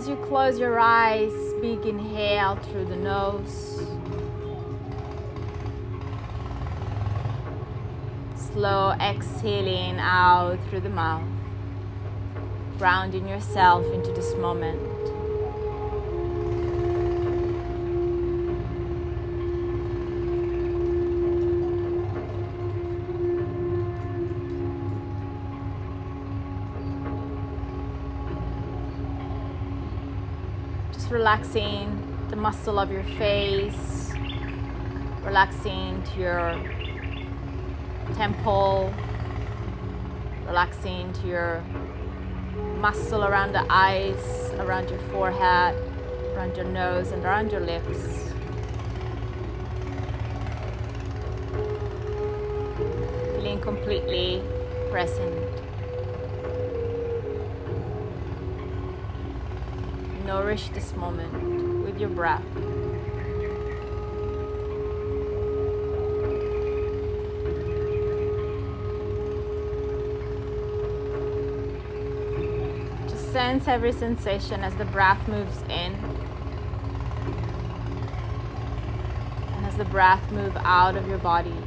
as you close your eyes, big inhale through the nose. Slow exhaling out through the mouth, grounding yourself into this moment. Relaxing the muscle of your face, relaxing to your temple, relaxing to your muscle around the eyes, around your forehead, around your nose, and around your lips. Feeling completely present. Nourish this moment with your breath. Just sense every sensation as the breath moves in. And as the breath moves out of your body.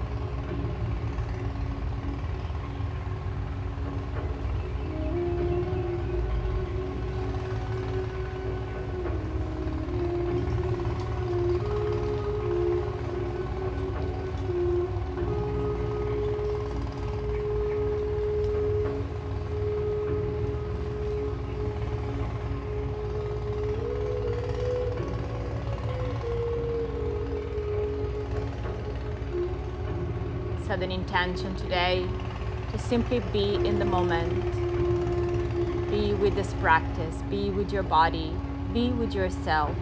Intention today to simply be in the moment. Be with this practice, be with your body, be with yourself.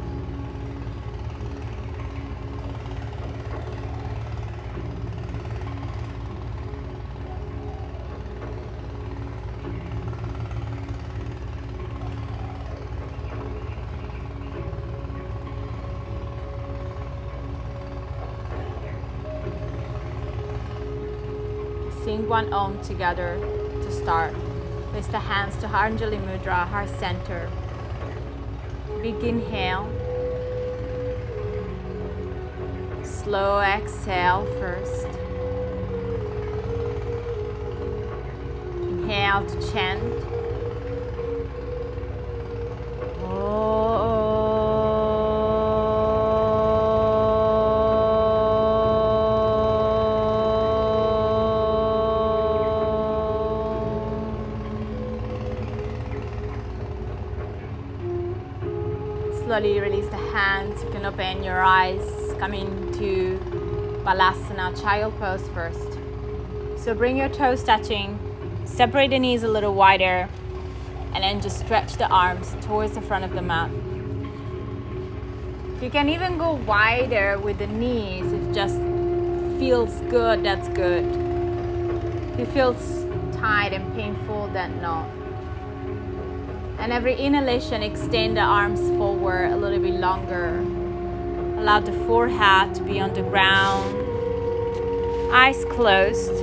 One Om together to start. Place the hands to Anjali Mudra, heart center. Big inhale. Slow exhale first. Inhale to chant. Slowly eyes, coming to Balasana, child pose first. So bring your toes touching, separate the knees a little wider, and then just stretch the arms towards the front of the mat. You can even go wider with the knees, if just feels good, that's good. If it feels tight and painful, then no. And every inhalation, extend the arms forward a little bit longer. Allow the forehead to be on the ground. Eyes closed.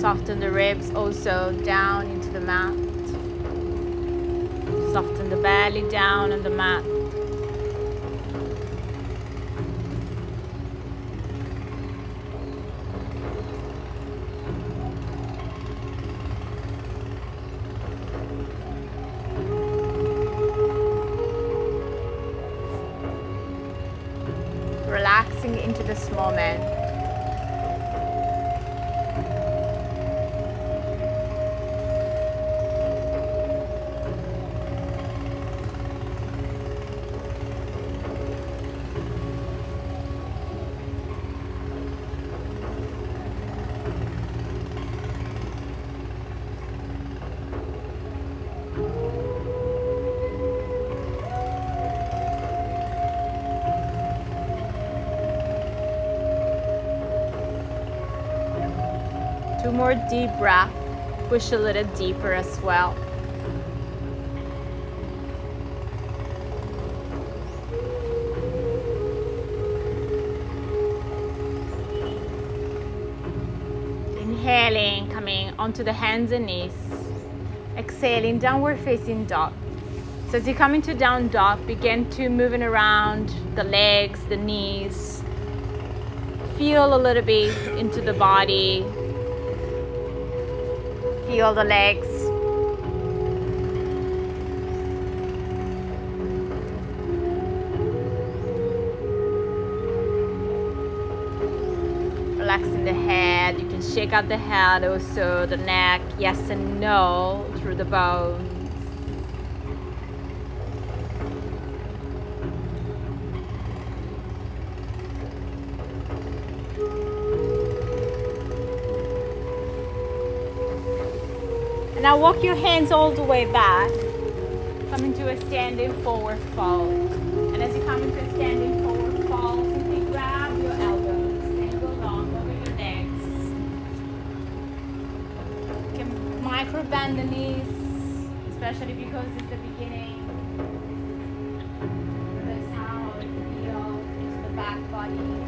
Soften the ribs also down into the mat. Soften the belly down on the mat. breath, push a little deeper as well. Inhaling, coming onto the hands and knees. Exhaling, downward facing dog. So as you come into down dog, begin to moving around the legs, the knees. Feel a little bit into the body, Feel the legs. Relaxing the head, you can shake out the head also, the neck, yes and no through the bones. Now walk your hands all the way back. Come into a standing forward fold. And as you come into a standing forward fold, simply grab your elbows and go long over your legs. You can micro bend the knees, especially because it's the beginning. That's how it feels, the back body.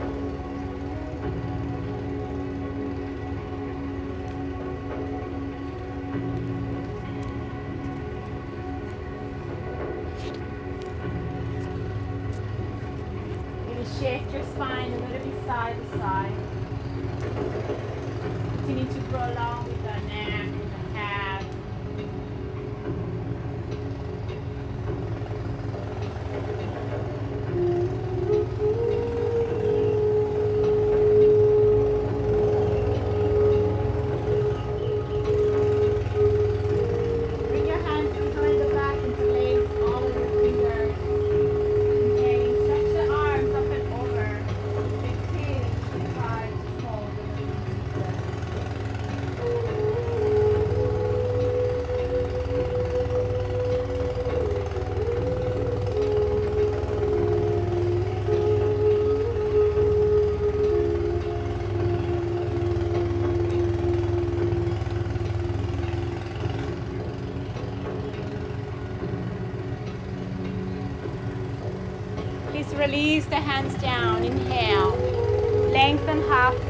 Release the hands down. Inhale. Lengthen halfway.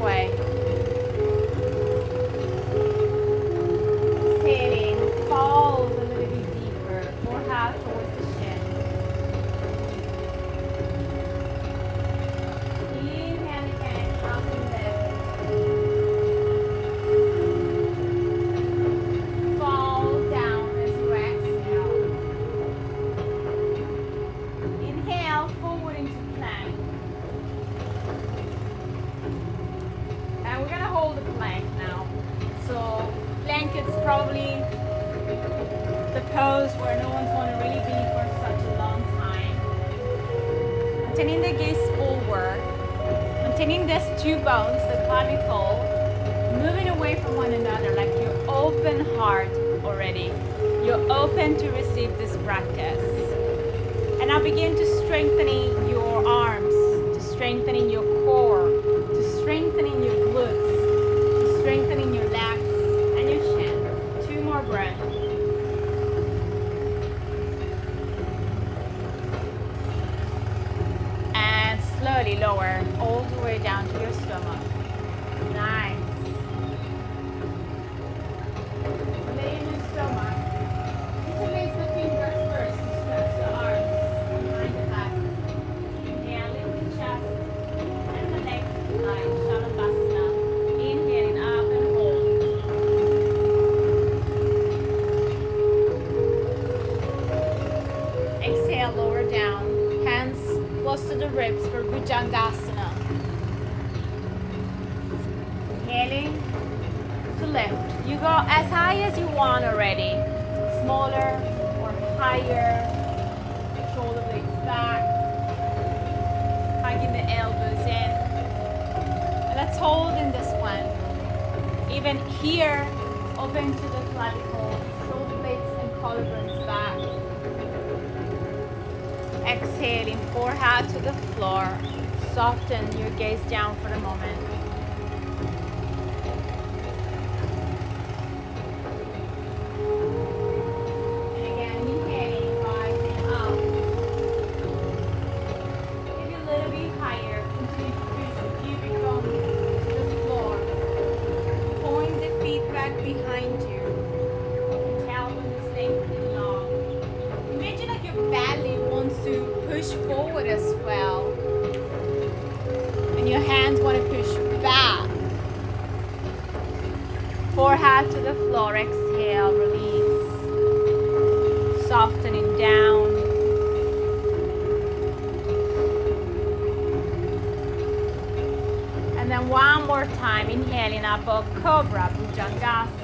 And one more time, inhaling up, cobra, bhujangasana.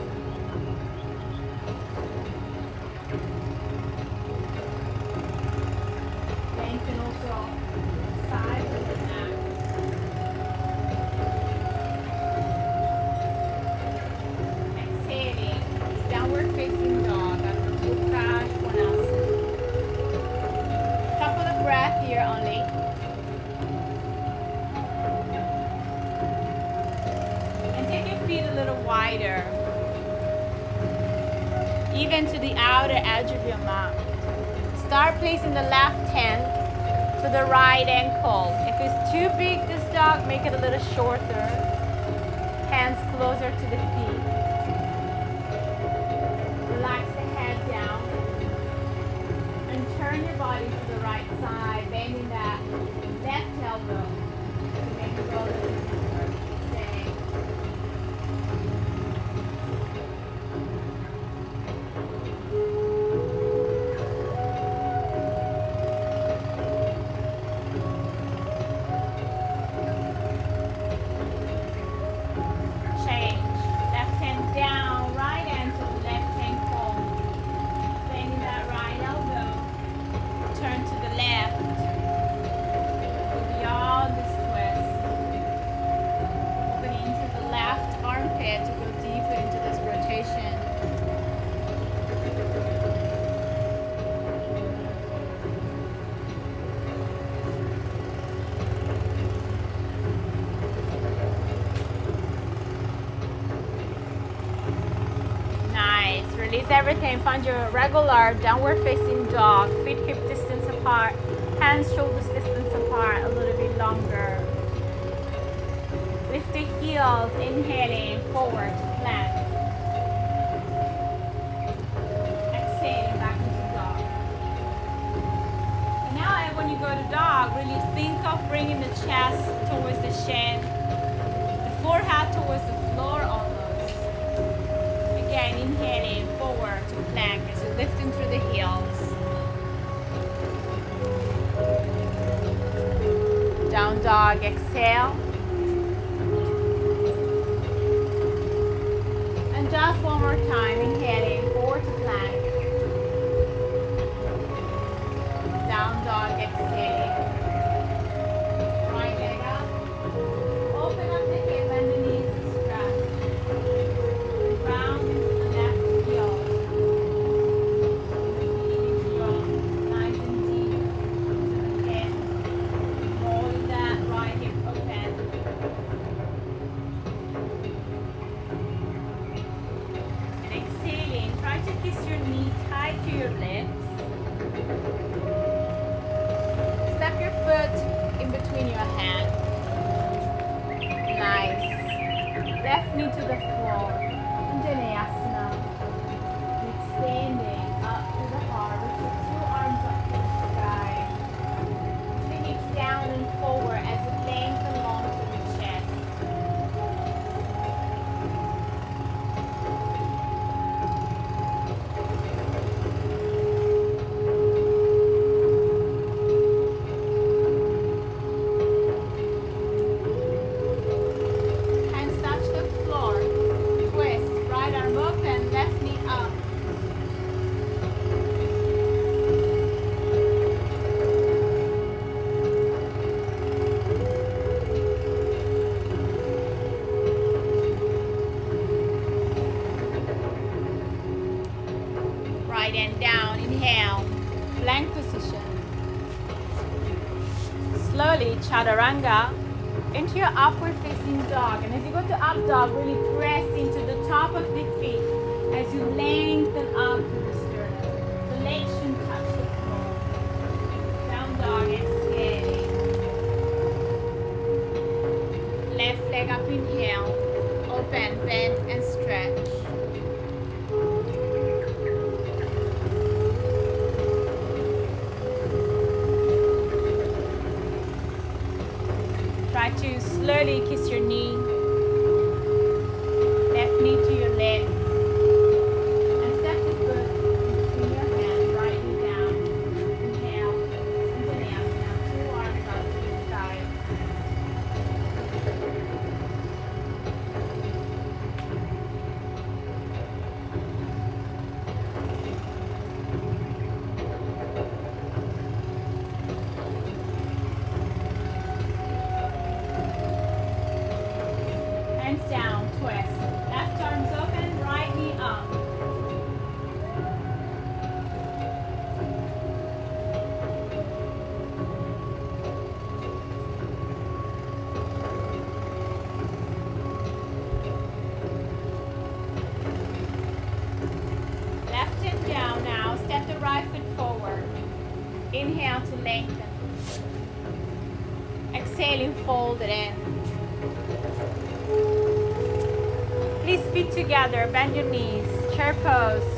everything. Find your regular downward facing dog. Feet hip distance apart. Hands shoulders distance apart. A little bit longer. Lift the heels. Inhaling. dog exhale. And just one more time, inhaling forward to plank. Down dog exhale. Bend your knees, chair pose,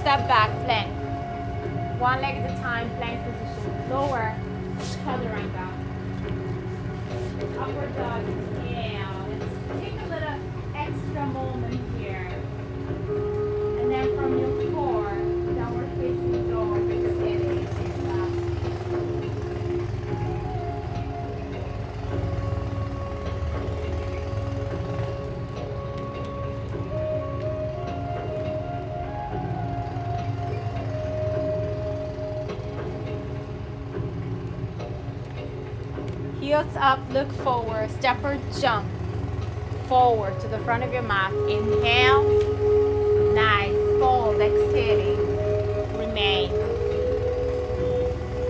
step back, Heels up, look forward, step or jump forward to the front of your mat. Inhale, nice, fold, exhaling, remain.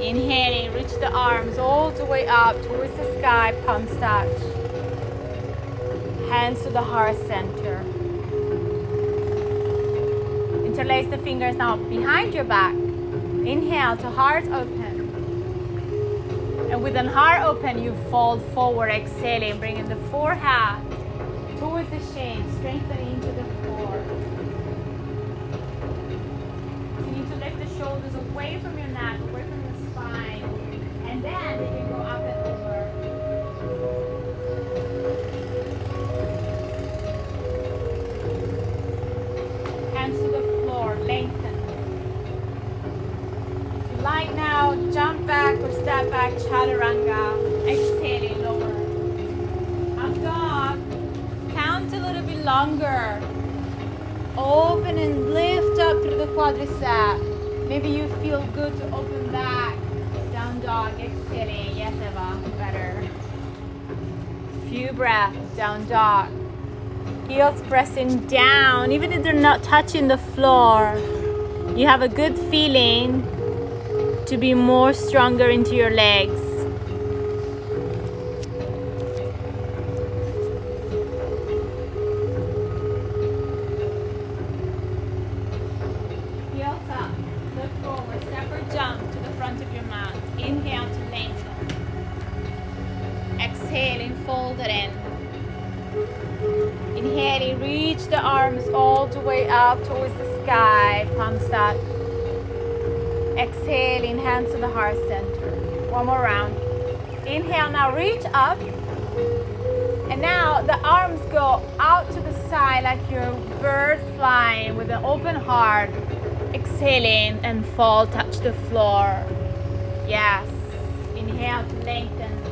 Inhaling, reach the arms all the way up towards the sky, palms touch. Hands to the heart center. Interlace the fingers now behind your back. Inhale to heart open. And with an heart open, you fold forward, exhaling, bringing the forehead towards the shin, strengthening into the core. You need to lift the shoulders chaturanga. Exhaling, lower. Up dog. Count a little bit longer. Open and lift up through the quadricep. Maybe you feel good to open back. Down dog, exhaling. Yes, Eva, better. Few breaths, down dog. Heels pressing down, even if they're not touching the floor. You have a good feeling to be more stronger into your legs. Fall, touch the floor. Yes. Inhale to lengthen.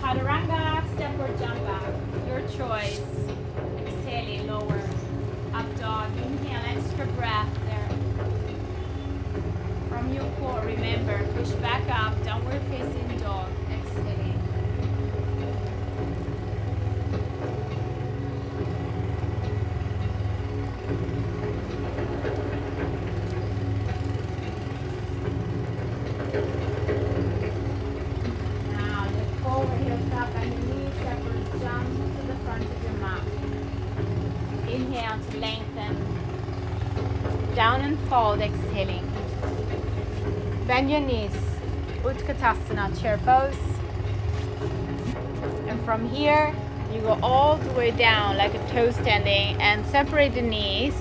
Chaturanga, step or jump back. Your choice. Exhaling, lower. Up dog. Inhale, extra breath there. From your core, remember, push back up, downward facing dog. Exhaling. Now look forward, heels up, and your knees separate. Jump to the front of your mat. Inhale to lengthen. Down and fold, exhaling. Bend your knees. Utkatasana, chair pose. And from here, you go all the way down like a toe standing and separate the knees.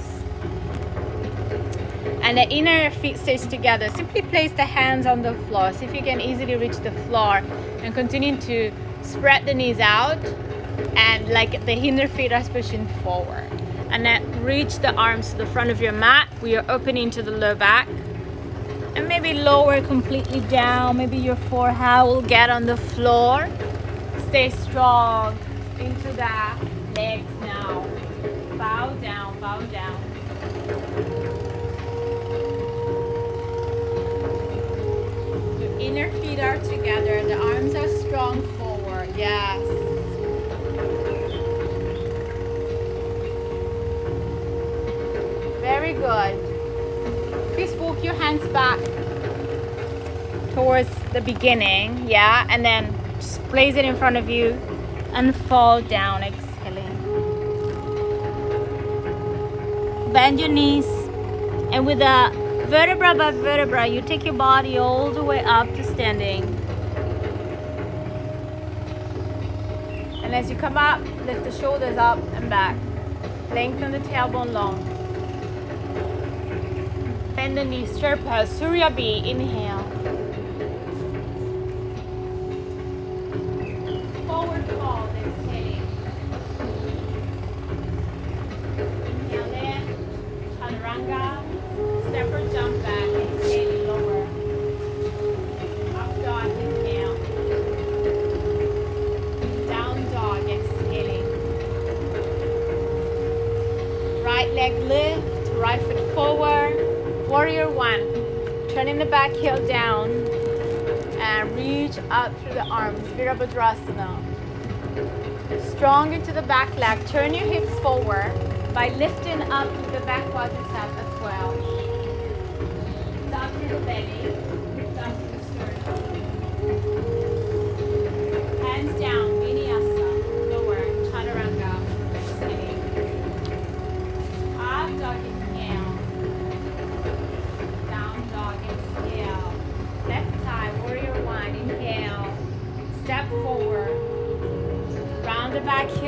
And the inner feet stays together. Simply place the hands on the floor. See if you can easily reach the floor and continue to spread the knees out and like the inner feet are pushing forward. And then reach the arms to the front of your mat. We are opening to the low back and maybe lower completely down. Maybe your forehead will get on the floor. Stay strong into the legs now. Bow down, bow down. Your inner feet are together. The arms are strong forward. Yes. Very good. Your hands back towards the beginning, yeah, and then just place it in front of you and fall down, exhaling. Bend your knees, and with a vertebra by vertebra, you take your body all the way up to standing. And as you come up, lift the shoulders up and back. Lengthen the tailbone long. Bend the chair pose, Surya B, inhale. Warrior one. Turning the back heel down and reach up through the arms. Virabhadrasana. Strong into the back leg. Turn your hips forward by lifting up the back quadricep as well. To the belly.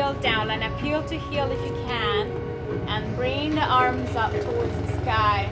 Heel down and appeal to heel if you can. And bring the arms up towards the sky.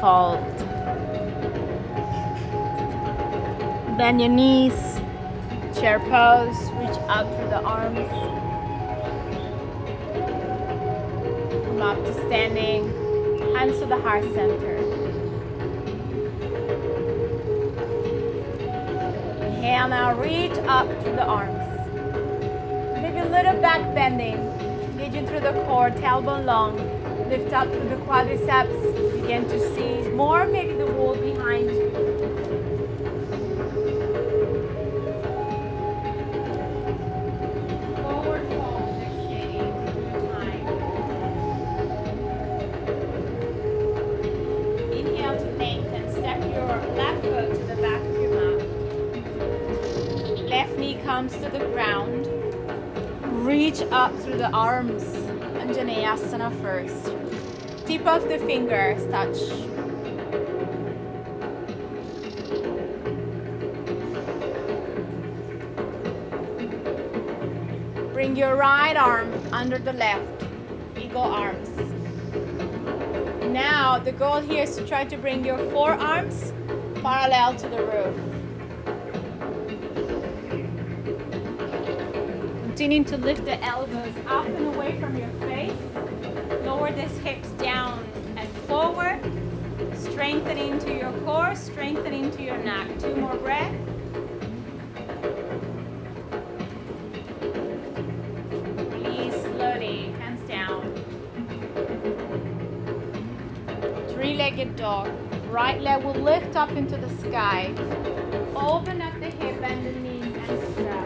Fold. Bend your knees, chair pose, reach up through the arms. Come up to standing, hands to the heart center. Inhale now, reach up to the arms. Maybe a little back bending. Engaging through the core, tailbone long. Lift up through the quadriceps. Begin to see more, maybe the wall behind you. Forward fold, exhaling. Inhale to lengthen. Step your left foot to the back of your mat. Left knee comes to the ground. Reach up through the arms. Anjaneyasana first. Tip of the fingers touch. Bring your right arm under the left. Eagle arms. Now, the goal here is to try to bring your forearms parallel to the roof. Continuing to lift the elbows up and away from your face. Lower the hips down and forward. Strengthening to your core, strengthening to your neck. Two more breaths. Release slowly, hands down. Three-legged dog. Right leg will lift up into the sky. Open up the hip, and the knees, and stretch.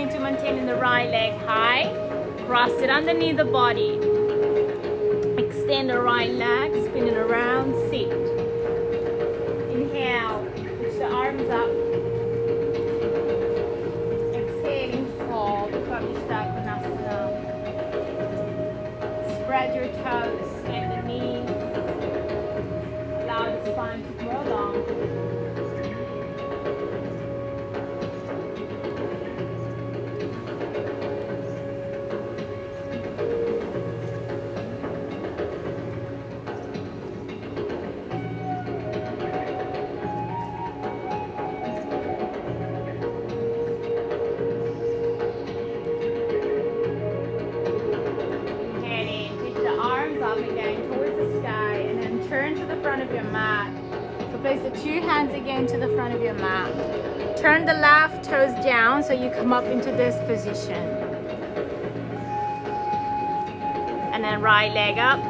To maintain in the right leg high. Cross it underneath the body. Extend the right leg, spin it around, sit. Inhale, push the arms up. Exhaling, fold, Konasana. Spread your toes and the knees. Allow the spine two hands again to the front of your mat. Turn the left toes down so you come up into this position. And then right leg up.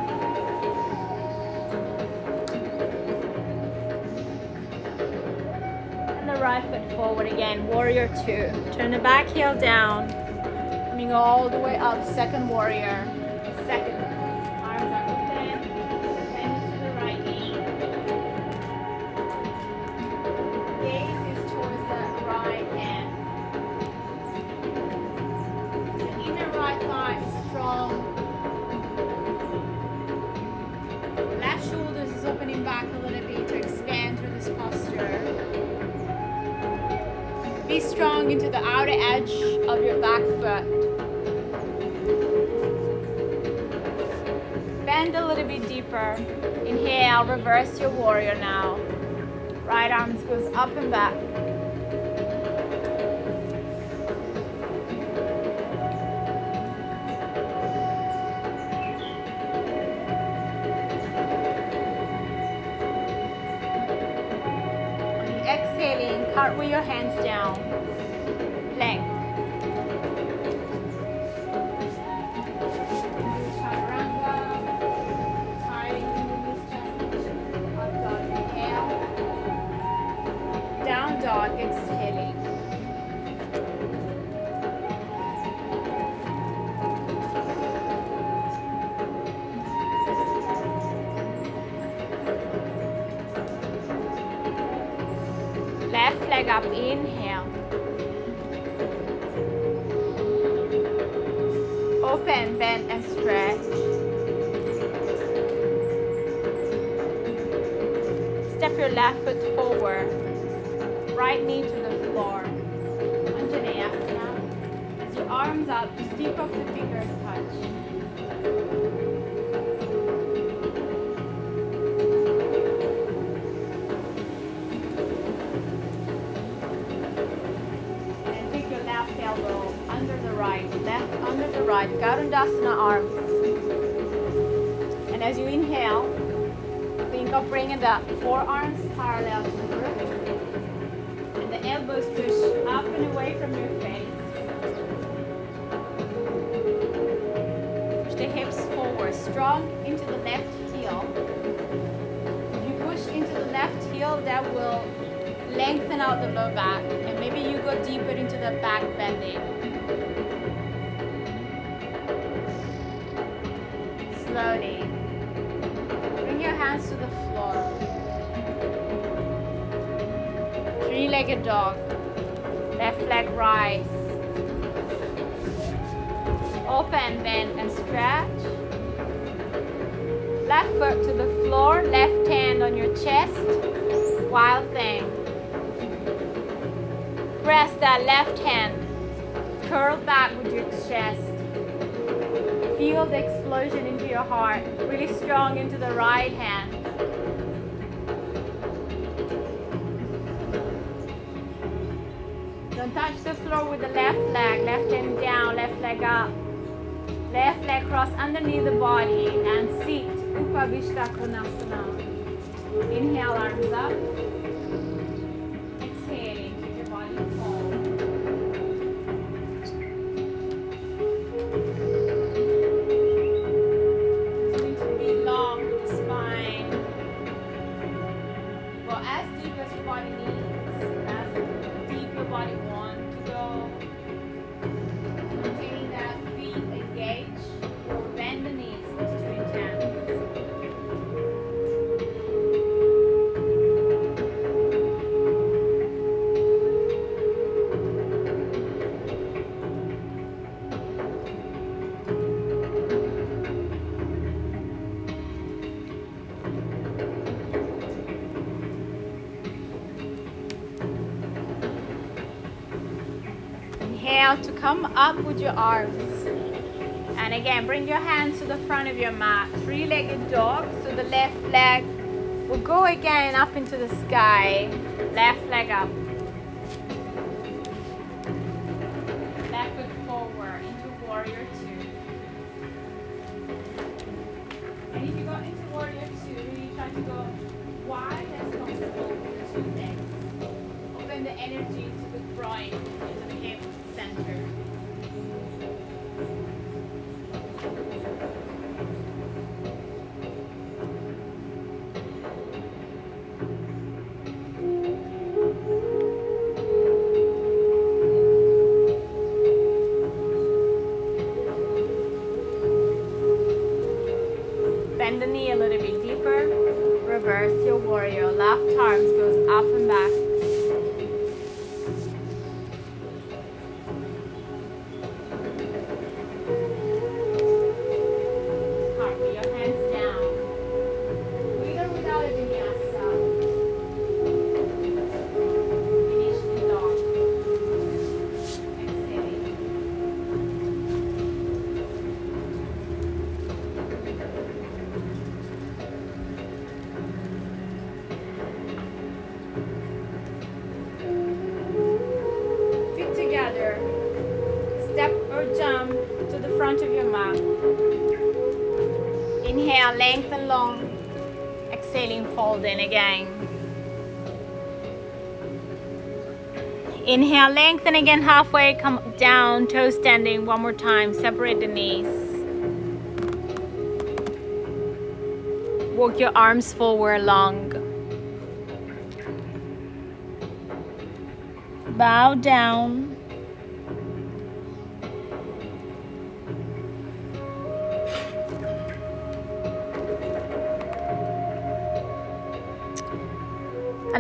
And the right foot forward again, warrior two. Turn the back heel down, coming all the way up, second warrior. Into the outer edge of your back foot. Bend a little bit deeper. Inhale, reverse your warrior now. Right arms goes up and back. Garudasana arms. And as you inhale, think of bringing the forearms parallel to the roof. And the elbows push up and away from your face. Push the hips forward, strong into the left heel. If you push into the left heel, that will lengthen out the low back. And maybe you go deeper into the back bending. Three-legged dog. Left leg rise. Open, bend, and stretch. Left foot to the floor, left hand on your chest. Wild thing. Press that left hand. Curl back with your chest. Feel the explosion into your heart. Really strong into the right hand. Touch the floor with the left leg. Left hand down, left leg up. Left leg cross underneath the body and seat. Upavishta Konasana. Inhale, arms up. Up with your arms. And again, bring your hands to the front of your mat. Three-legged dog. So the left leg will go again up into the sky. Left leg up. Inhale, lengthen long. Exhaling, fold in again. Inhale, lengthen again halfway, come down, toe standing one more time. Separate the knees. Walk your arms forward long. Bow down.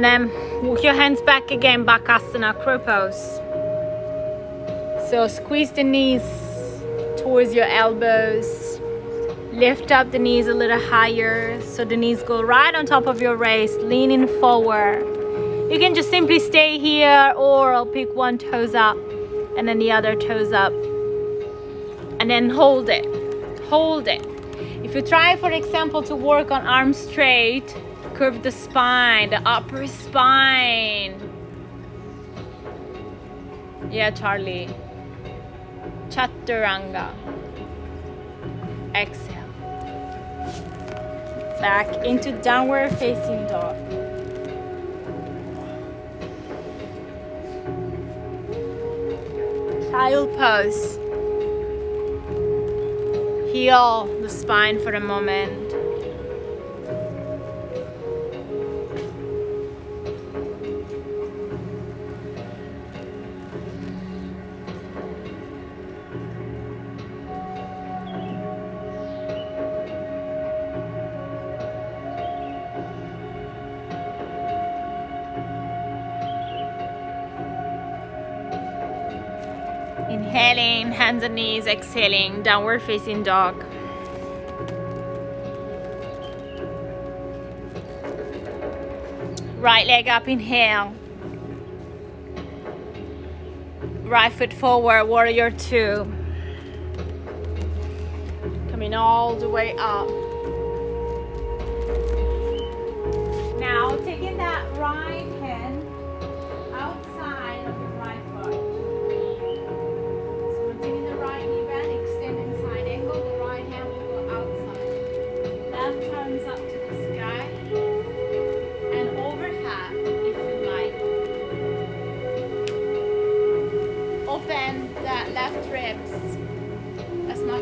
And then walk your hands back again, Bakasana, crow pose. So squeeze the knees towards your elbows. Lift up the knees a little higher so the knees go right on top of your waist, leaning forward. You can just simply stay here or I'll pick one toes up and then the other toes up. And then hold it. Hold it. If you try, for example, to work on arms straight, curve the spine, the upper spine. Yeah, Charlie. Chaturanga. Exhale. Back into downward facing dog. Child pose. Heal the spine for a moment. Hands and knees, exhaling, downward facing dog. Right leg up, inhale. Right foot forward, warrior two. Coming all the way up. Now taking that right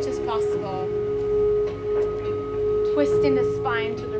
as possible. Twisting the spine to the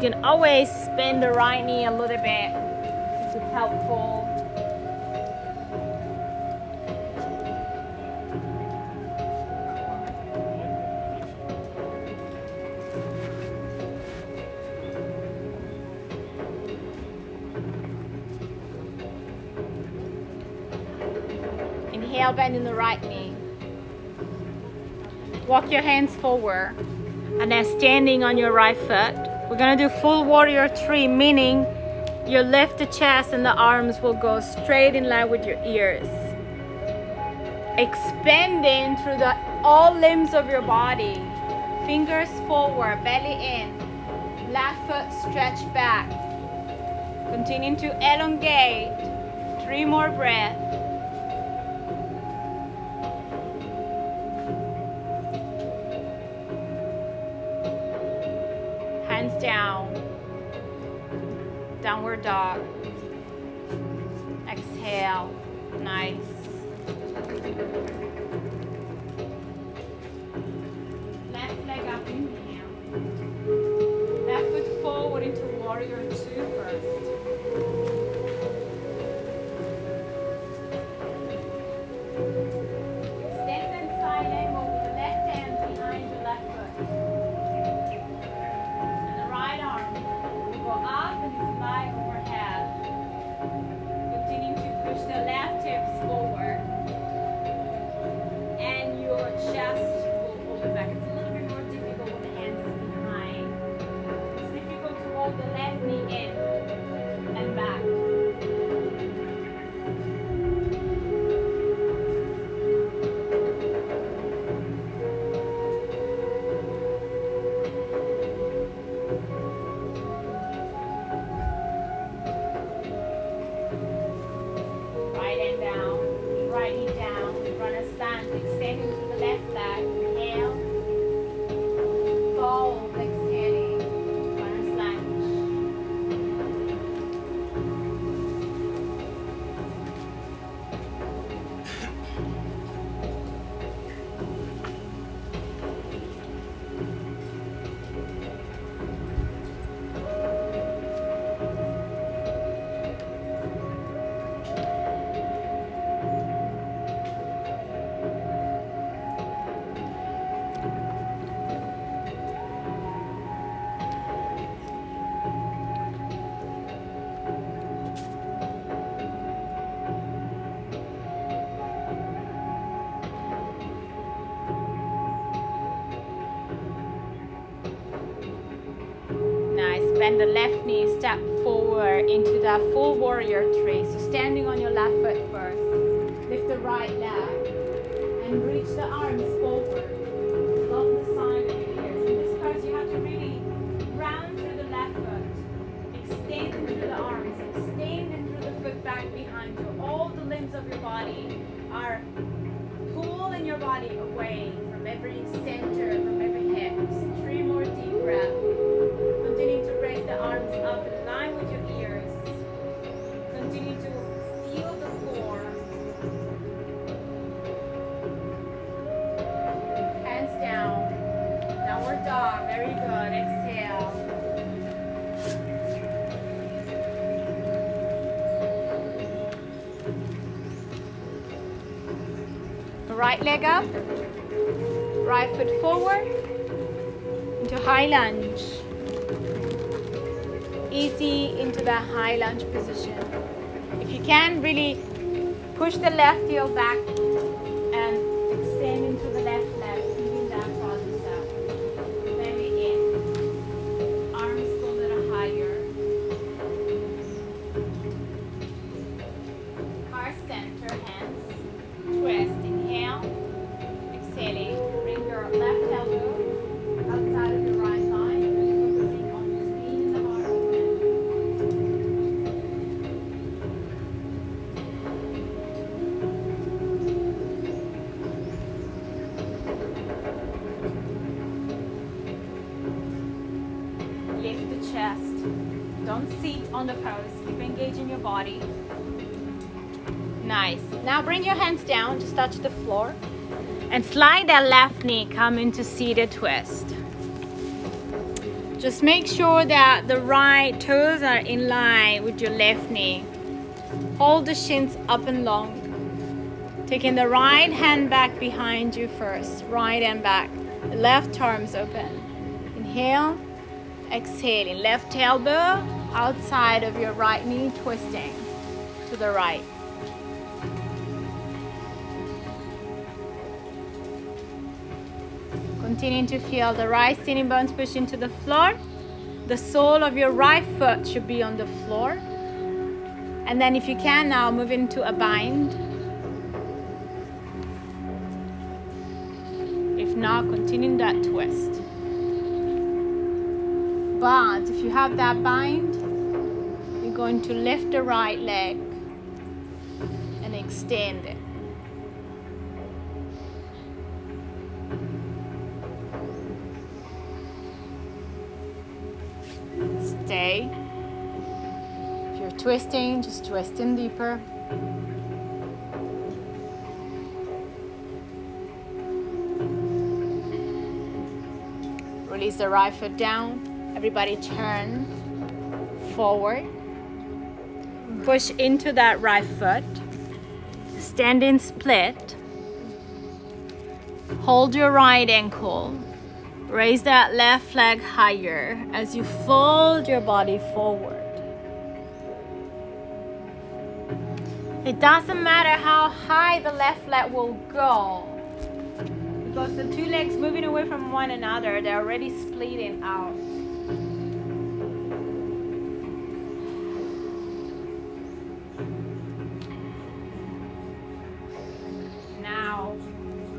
You can always bend the right knee a little bit if it's helpful. Inhale, bend in the right knee. Walk your hands forward and now standing on your right foot. Gonna do full warrior three, meaning your lift the chest and the arms will go straight in line with your ears. Expanding through the all limbs of your body. Fingers forward, belly in. Left foot stretch back. Continuing to elongate. Three more breaths. The left knee, step forward into that full warrior three. So standing Right leg up. Right foot forward into high lunge. Easy into the high lunge position. If you can, really push the left heel back come into seated twist. Just make sure that the right toes are in line with your left knee. Hold the shins up and long. Taking the right hand back behind you first. Right hand back. Left arms open. Inhale. Exhaling. Left elbow outside of your right knee, twisting to the right. Continuing to feel the right sitting bones push into the floor. The sole of your right foot should be on the floor. And then if you can now move into a bind. If not, continue that twist. But if you have that bind, you're going to lift the right leg and extend it. If you're twisting, just twist in deeper. Release the right foot down. Everybody turn forward. Push into that right foot. Standing split. Hold your right ankle. Raise that left leg higher as you fold your body forward. It doesn't matter how high the left leg will go because the two legs moving away from one another, they're already splitting out. Now,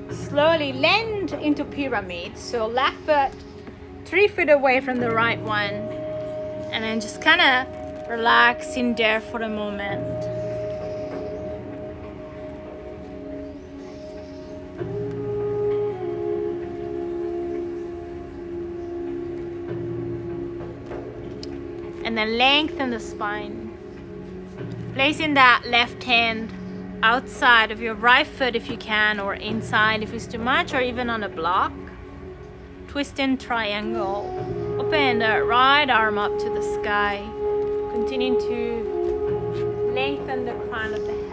slowly land into pyramid. So left foot three feet away from the right one, and then just kind of relax in there for a moment. and then lengthen the spine. Placing that left hand outside of your right foot if you can, or inside if it's too much, or even on a block. Twisting triangle. Open the right arm up to the sky. Continuing to lengthen the crown of the head.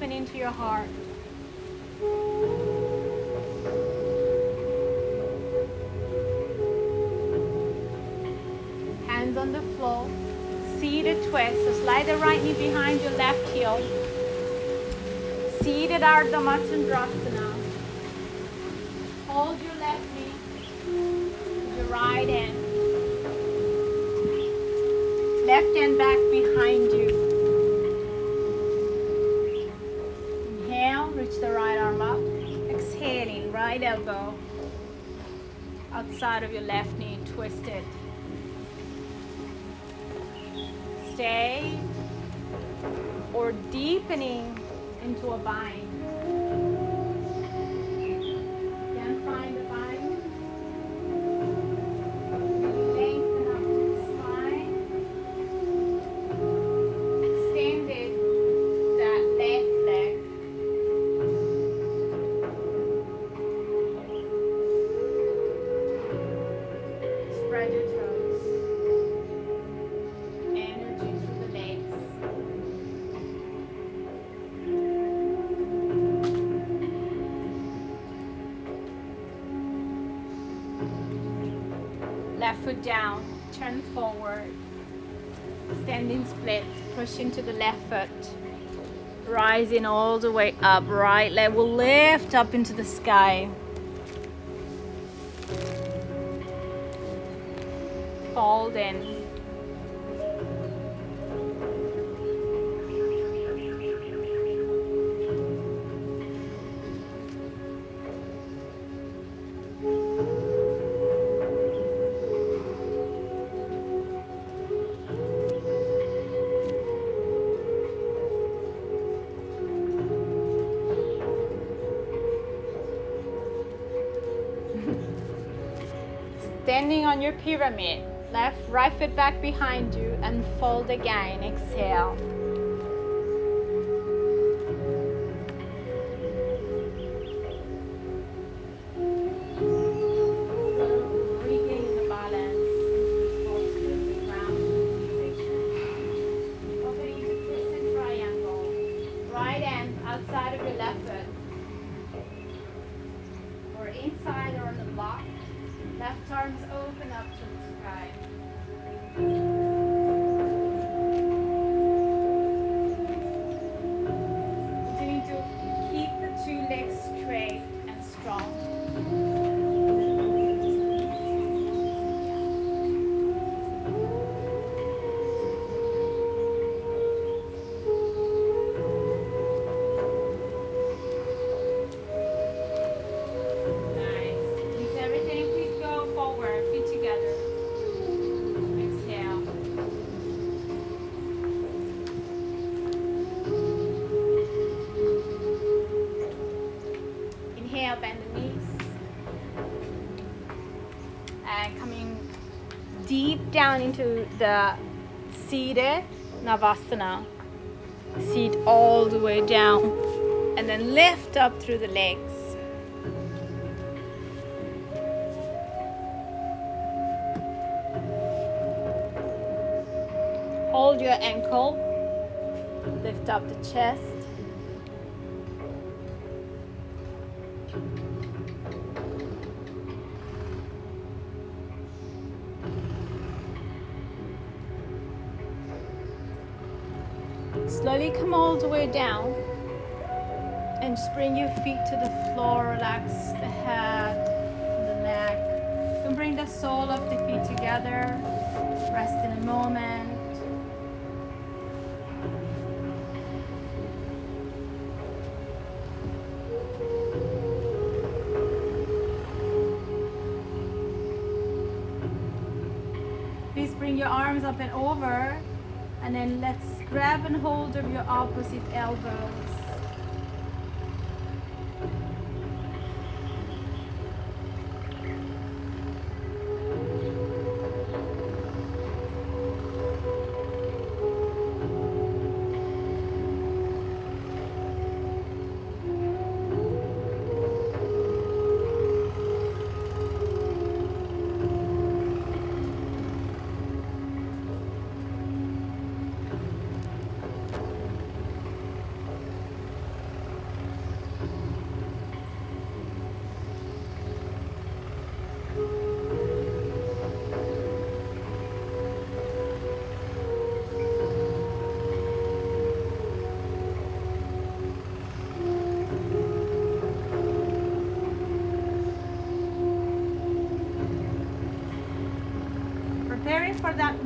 Keep opening to your heart. Hands on the floor. Seated twist. So slide the right knee behind your left heel. Seated Ardha Matsyendrasana. Hold your left knee your right hand. Left hand back behind you. Right elbow outside of your left knee, twist it. Stay or deepening into a bind. Push into the left foot. Rising all the way up, right leg will lift up into the sky. Fold in. Pyramid, left right foot back behind you and fold again. Exhale. Down into the seated Navasana. Seat all the way down. And then lift up through the legs. Hold your ankle. Lift up the chest. Feet to the floor. Relax the head the neck. You can bring the sole of the feet together. Rest in a moment. Please bring your arms up and over. And then let's grab and hold of your opposite elbows.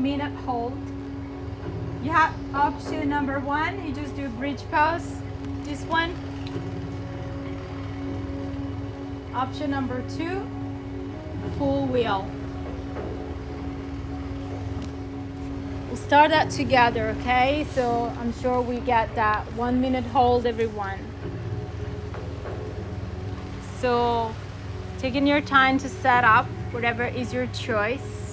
Minute hold. You have option number one, you just do bridge pose. This one. Option number two, full wheel. We'll start that together, okay? So I'm sure we get that one minute hold, everyone. So taking your time to set up whatever is your choice.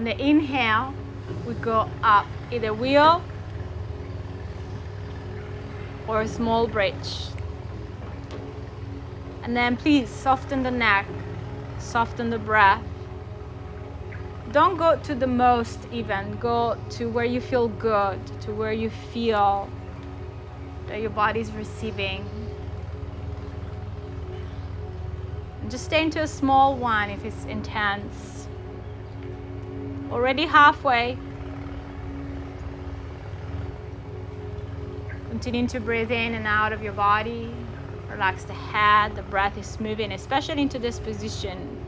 On the inhale, we go up either wheel or a small bridge. And then please soften the neck, soften the breath. Don't go to the most even, go to where you feel good, to where you feel that your body's receiving. And Just stay into a small one if it's intense. Already halfway. Continuing to breathe in and out of your body. Relax the head, the breath is moving, especially into this position.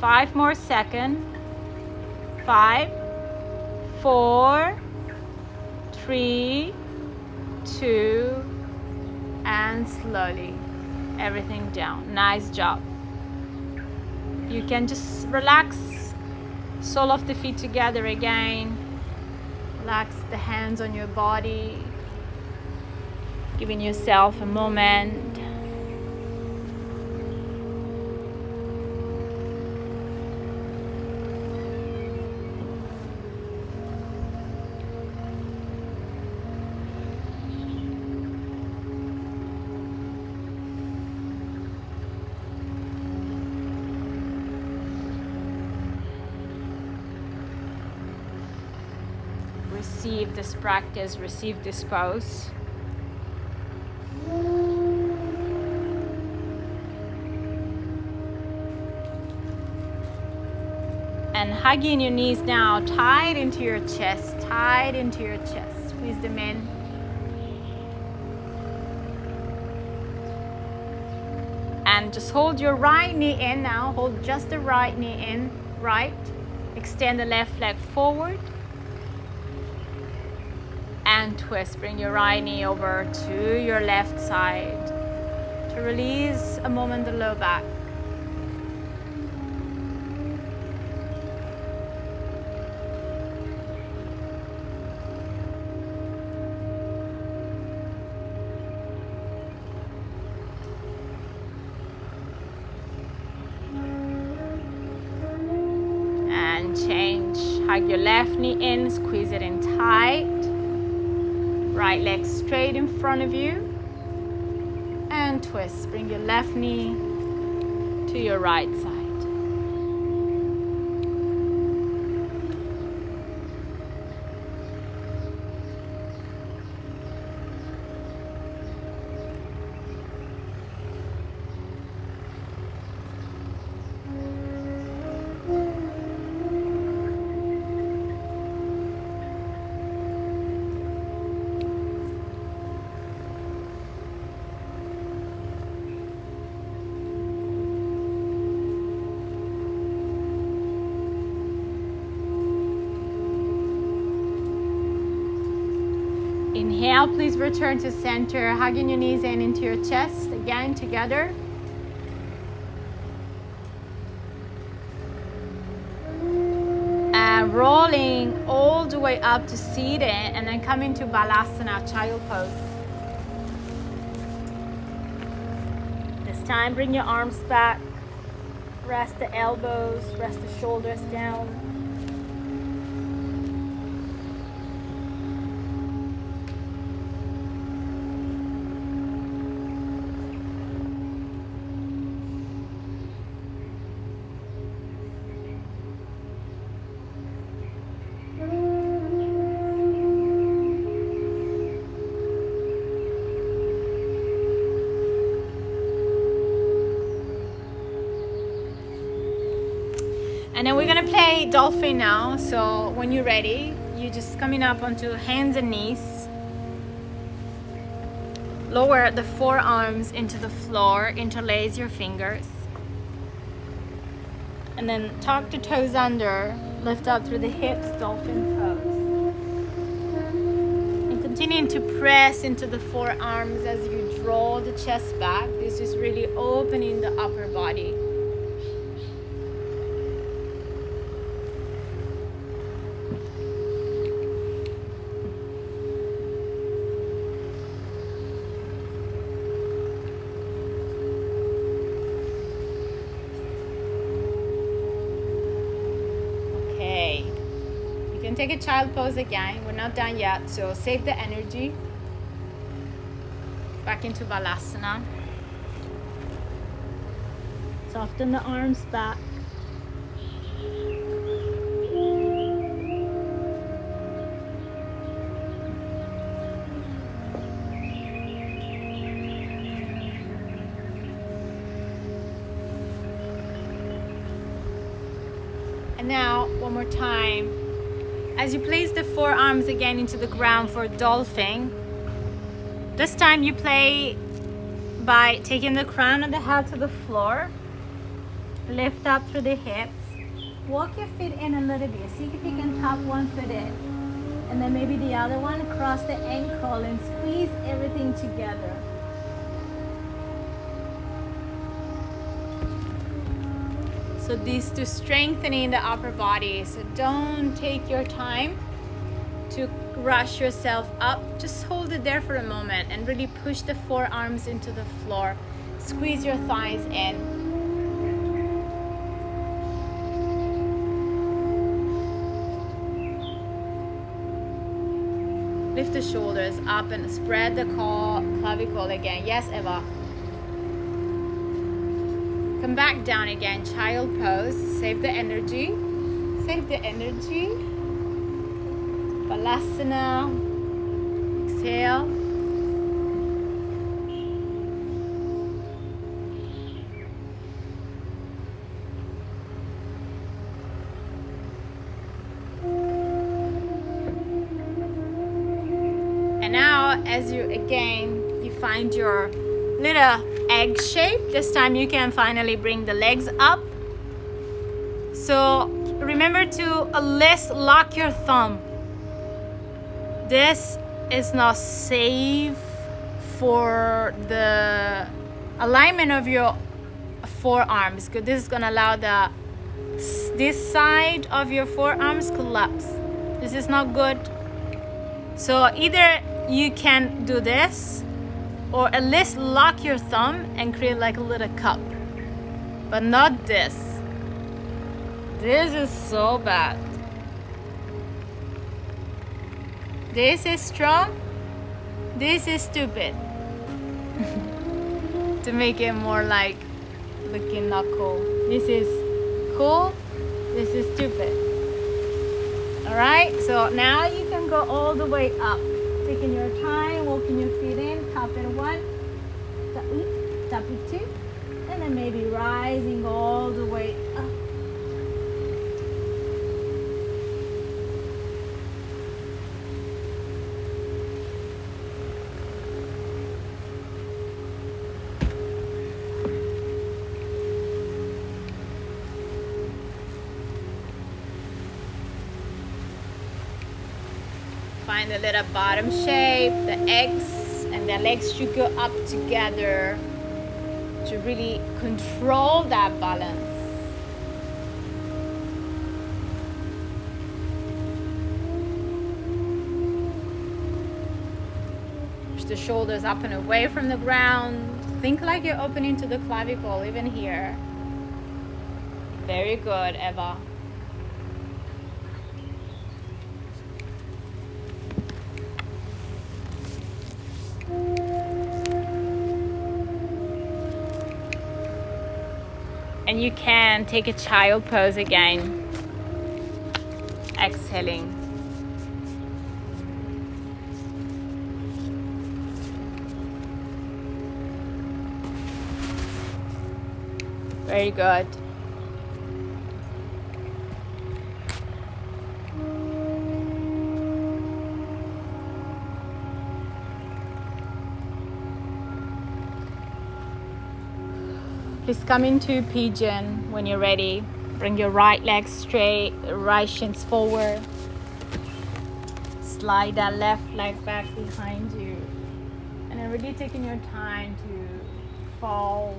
Five more seconds. Five, four, three, two, and slowly everything down. Nice job. You can just relax, sole of the feet together again. Relax the hands on your body, giving yourself a moment receive this practice, receive this pose. And hugging your knees now, tied into your chest, tied into your chest. Squeeze them in. And just hold your right knee in now. Hold just the right knee in, right. Extend the left leg forward and twist. Bring your right knee over to your left side to release a moment the low back. Straight in front of you. And twist. Bring your left knee to your right side. Return to center, hugging your knees in into your chest. Again, together. And rolling all the way up to seated and then coming to Balasana, child pose. This time, bring your arms back. Rest the elbows, rest the shoulders down. Dolphin now. So when you're ready, you're just coming up onto hands and knees. Lower the forearms into the floor, interlace your fingers. And then tuck the toes under, lift up through the hips, dolphin pose. And continuing to press into the forearms as you draw the chest back. This is really opening the upper body. Okay. Child pose again. We're not done yet, so save the energy. Back into Balasana. Soften the arms back. Forearms again into the ground for dolphin, this time you play by taking the crown of the head to the floor, lift up through the hips, walk your feet in a little bit, see if you can tap one foot in, and then maybe the other one, cross the ankle and squeeze everything together. So these to strengthening the upper body. So don't take your time rush yourself up. Just hold it there for a moment and really push the forearms into the floor. Squeeze your thighs in. Lift the shoulders up and spread the clavicle again. Yes, Eva. Come back down again, child pose. Save the energy. Save the energy. Balasana. Exhale. And now, as you again, you find your little egg shape. This time you can finally bring the legs up. So remember to uh, at least lock your thumb. This is not safe for the alignment of your forearms because this is going to allow the this side of your forearms collapse. This is not good. So either you can do this or at least lock your thumb and create like a little cup but not this this is so bad this is strong. This is stupid. To make it more like looking not cool. This is cool. This is stupid. All right so now you can go all the way up. Taking your time walking your feet in tap it one, tap it, tap it two, and then maybe rising all the way up. Find the little bottom shape, the eggs and the legs should go up together to really control that balance. Push the shoulders up and away from the ground. Think like you're opening to the clavicle, even here. Very good, Eva. You can take a child pose again. Exhaling. Very good Please come into pigeon when you're ready. Bring your right leg straight, right shins forward. Slide that left leg back behind you. And then really taking your time to fall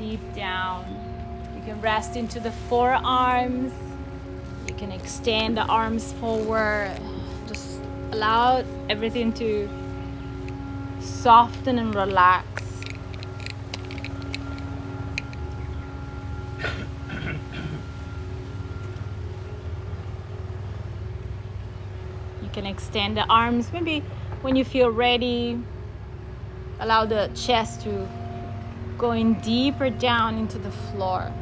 deep down. You can rest into the forearms. You can extend the arms forward. Just allow everything to soften and relax. can extend the arms. Maybe when you feel ready allow the chest to going deeper down into the floor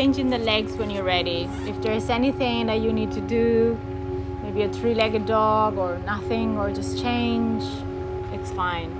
changing the legs when you're ready. If there's anything that you need to do, maybe a three legged dog or nothing, or just change, it's fine.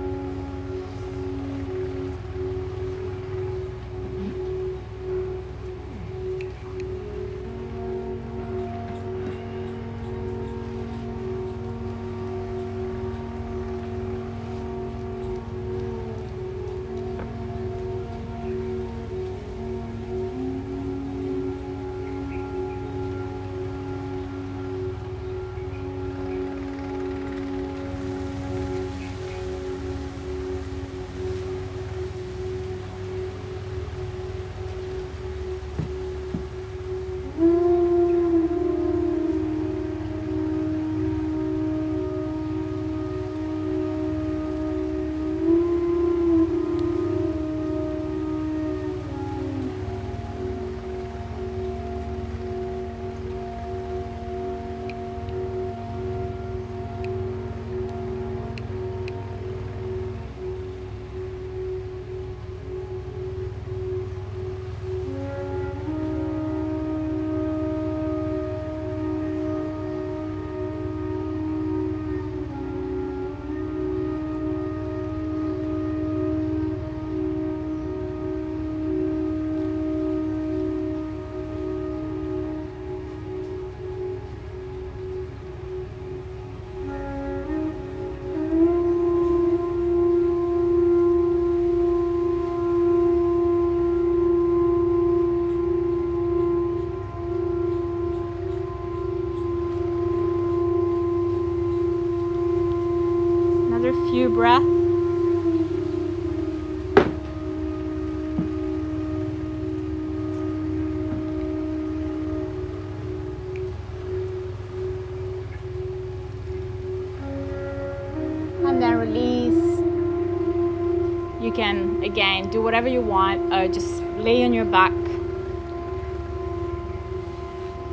Again do whatever you want, or just lay on your back.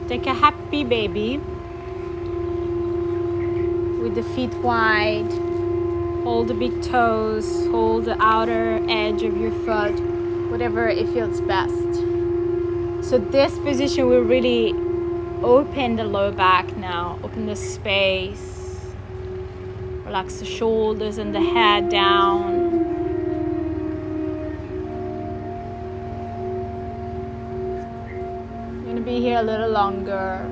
Take a happy baby with the feet wide. Hold the big toes, hold the outer edge of your foot, whatever it feels best. So, this position will really open the lower back now, open the space. Relax the shoulders and the head down. Longer.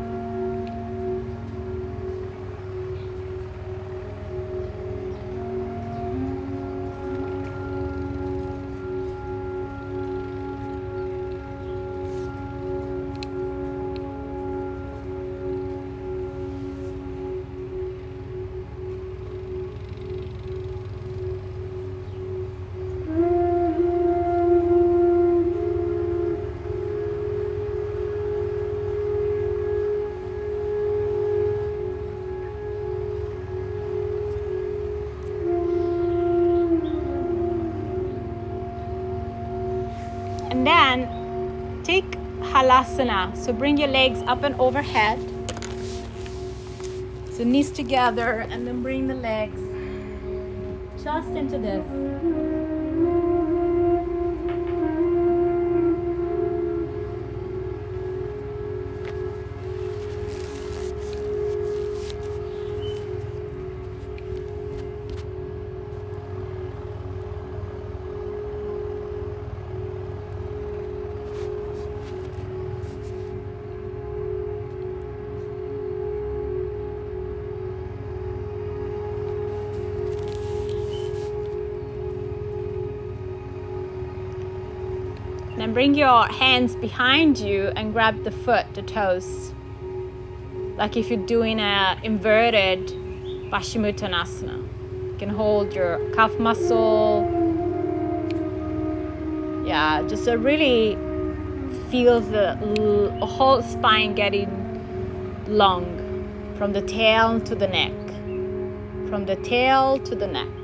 Halasana. So bring your legs up and overhead. So knees together and then bring the legs just into this. Bring your hands behind you and grab the foot, the toes. Like if you're doing a inverted Paschimottanasana. You can hold your calf muscle. Yeah, just a really feels the whole spine getting long from the tail to the neck. From the tail to the neck.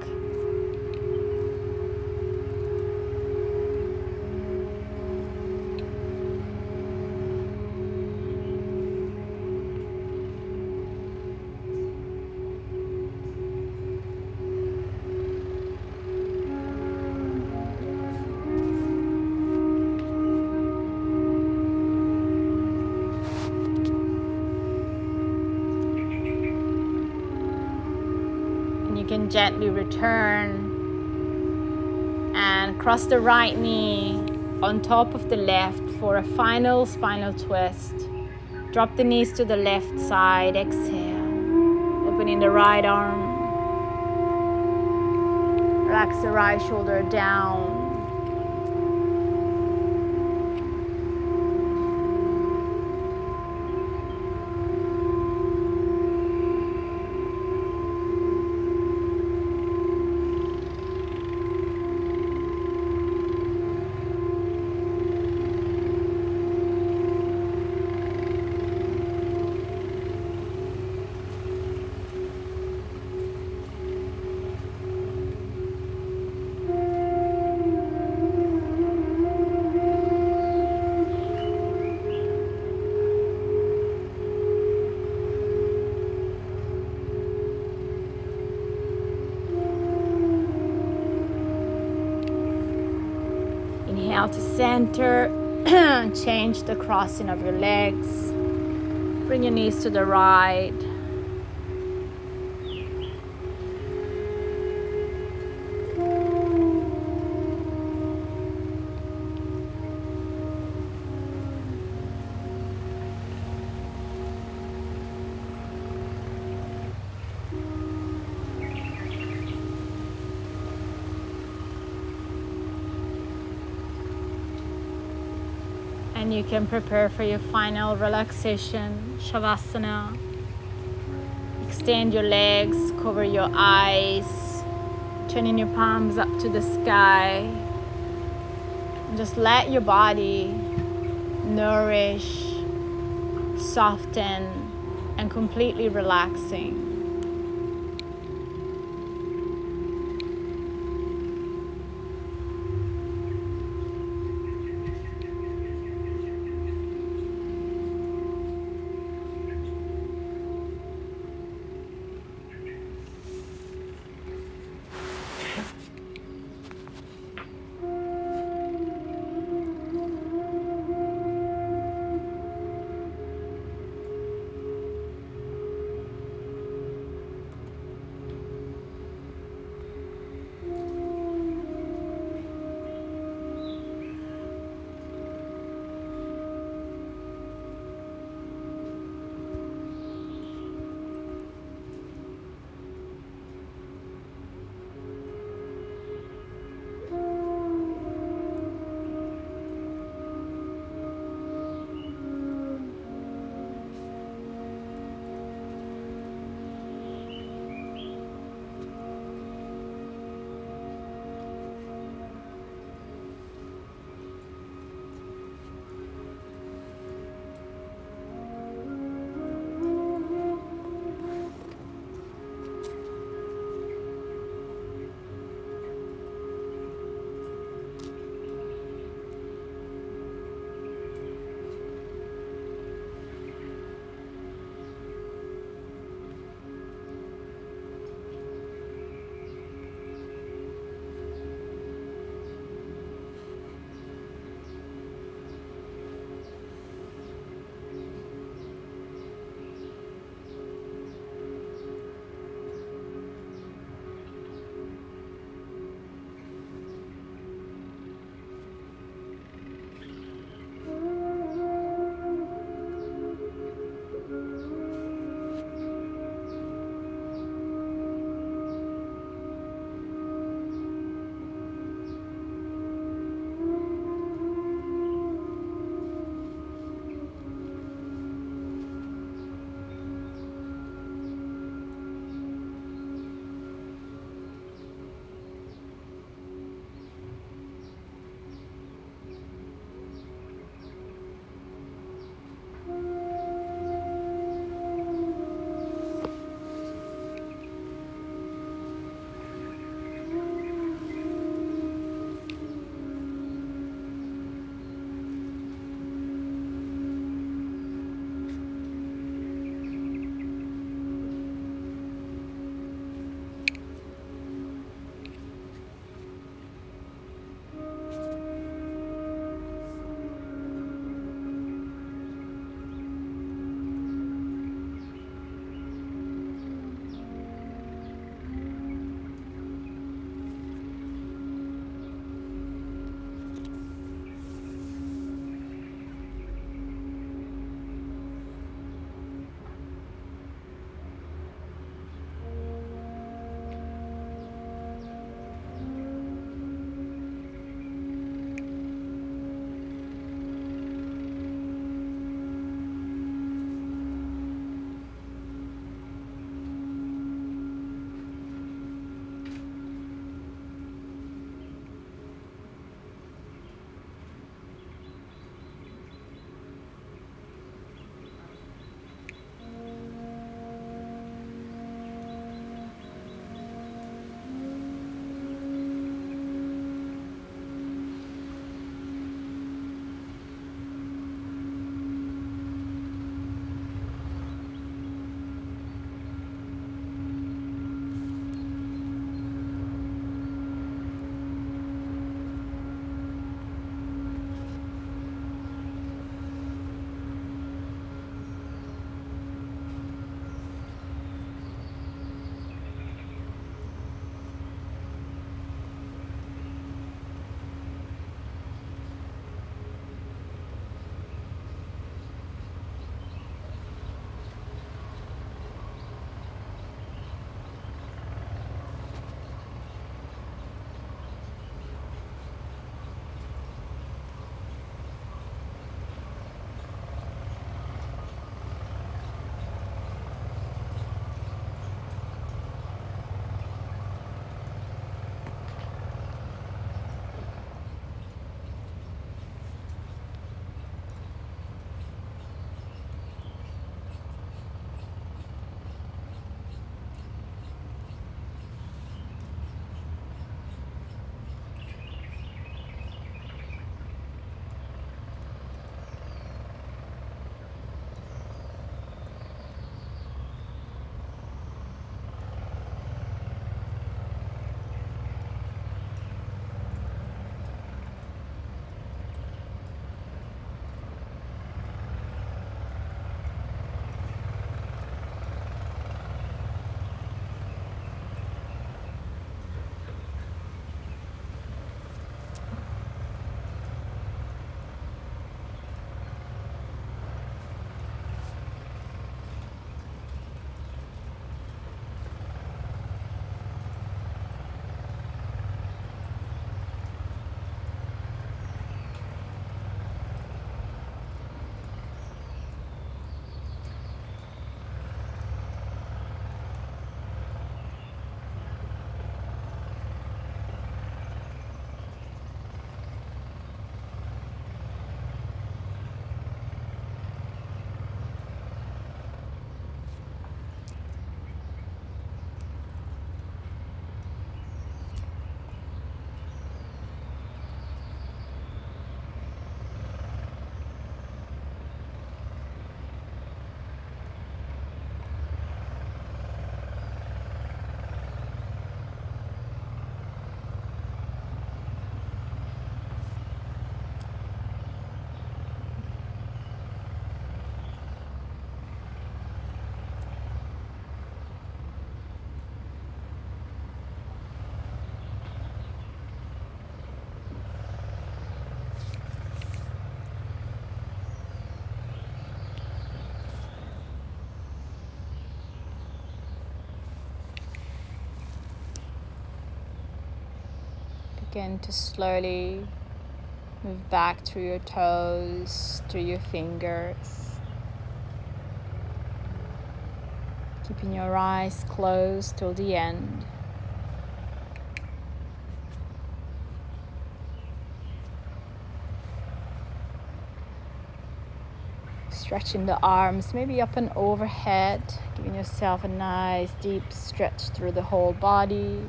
Cross the right knee on top of the left for a final spinal twist. Drop the knees to the left side, exhale. Opening the right arm. Relax the right shoulder down. To center. Change the crossing of your legs. Bring your knees to the right. Can prepare for your final relaxation, Shavasana. Extend your legs, cover your eyes, turning your palms up to the sky. Just let your body nourish, soften, and completely relaxing. Begin to slowly move back through your toes, through your fingers. Keeping your eyes closed till the end. Stretching the arms, maybe up and overhead, giving yourself a nice deep stretch through the whole body.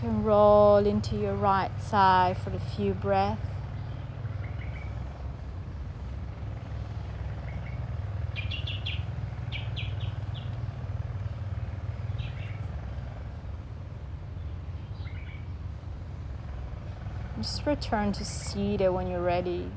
Can roll into your right side for a few breaths. Just return to seated when you're ready.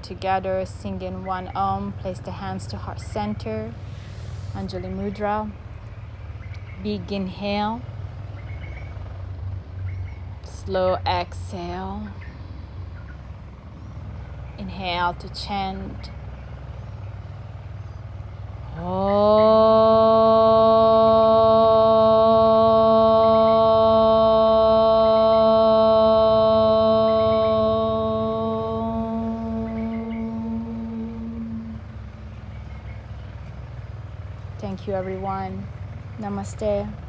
Together singing one Om. Place the hands to heart center. Anjali Mudra. Big inhale. Slow exhale. Inhale to chant. Om. Namaste.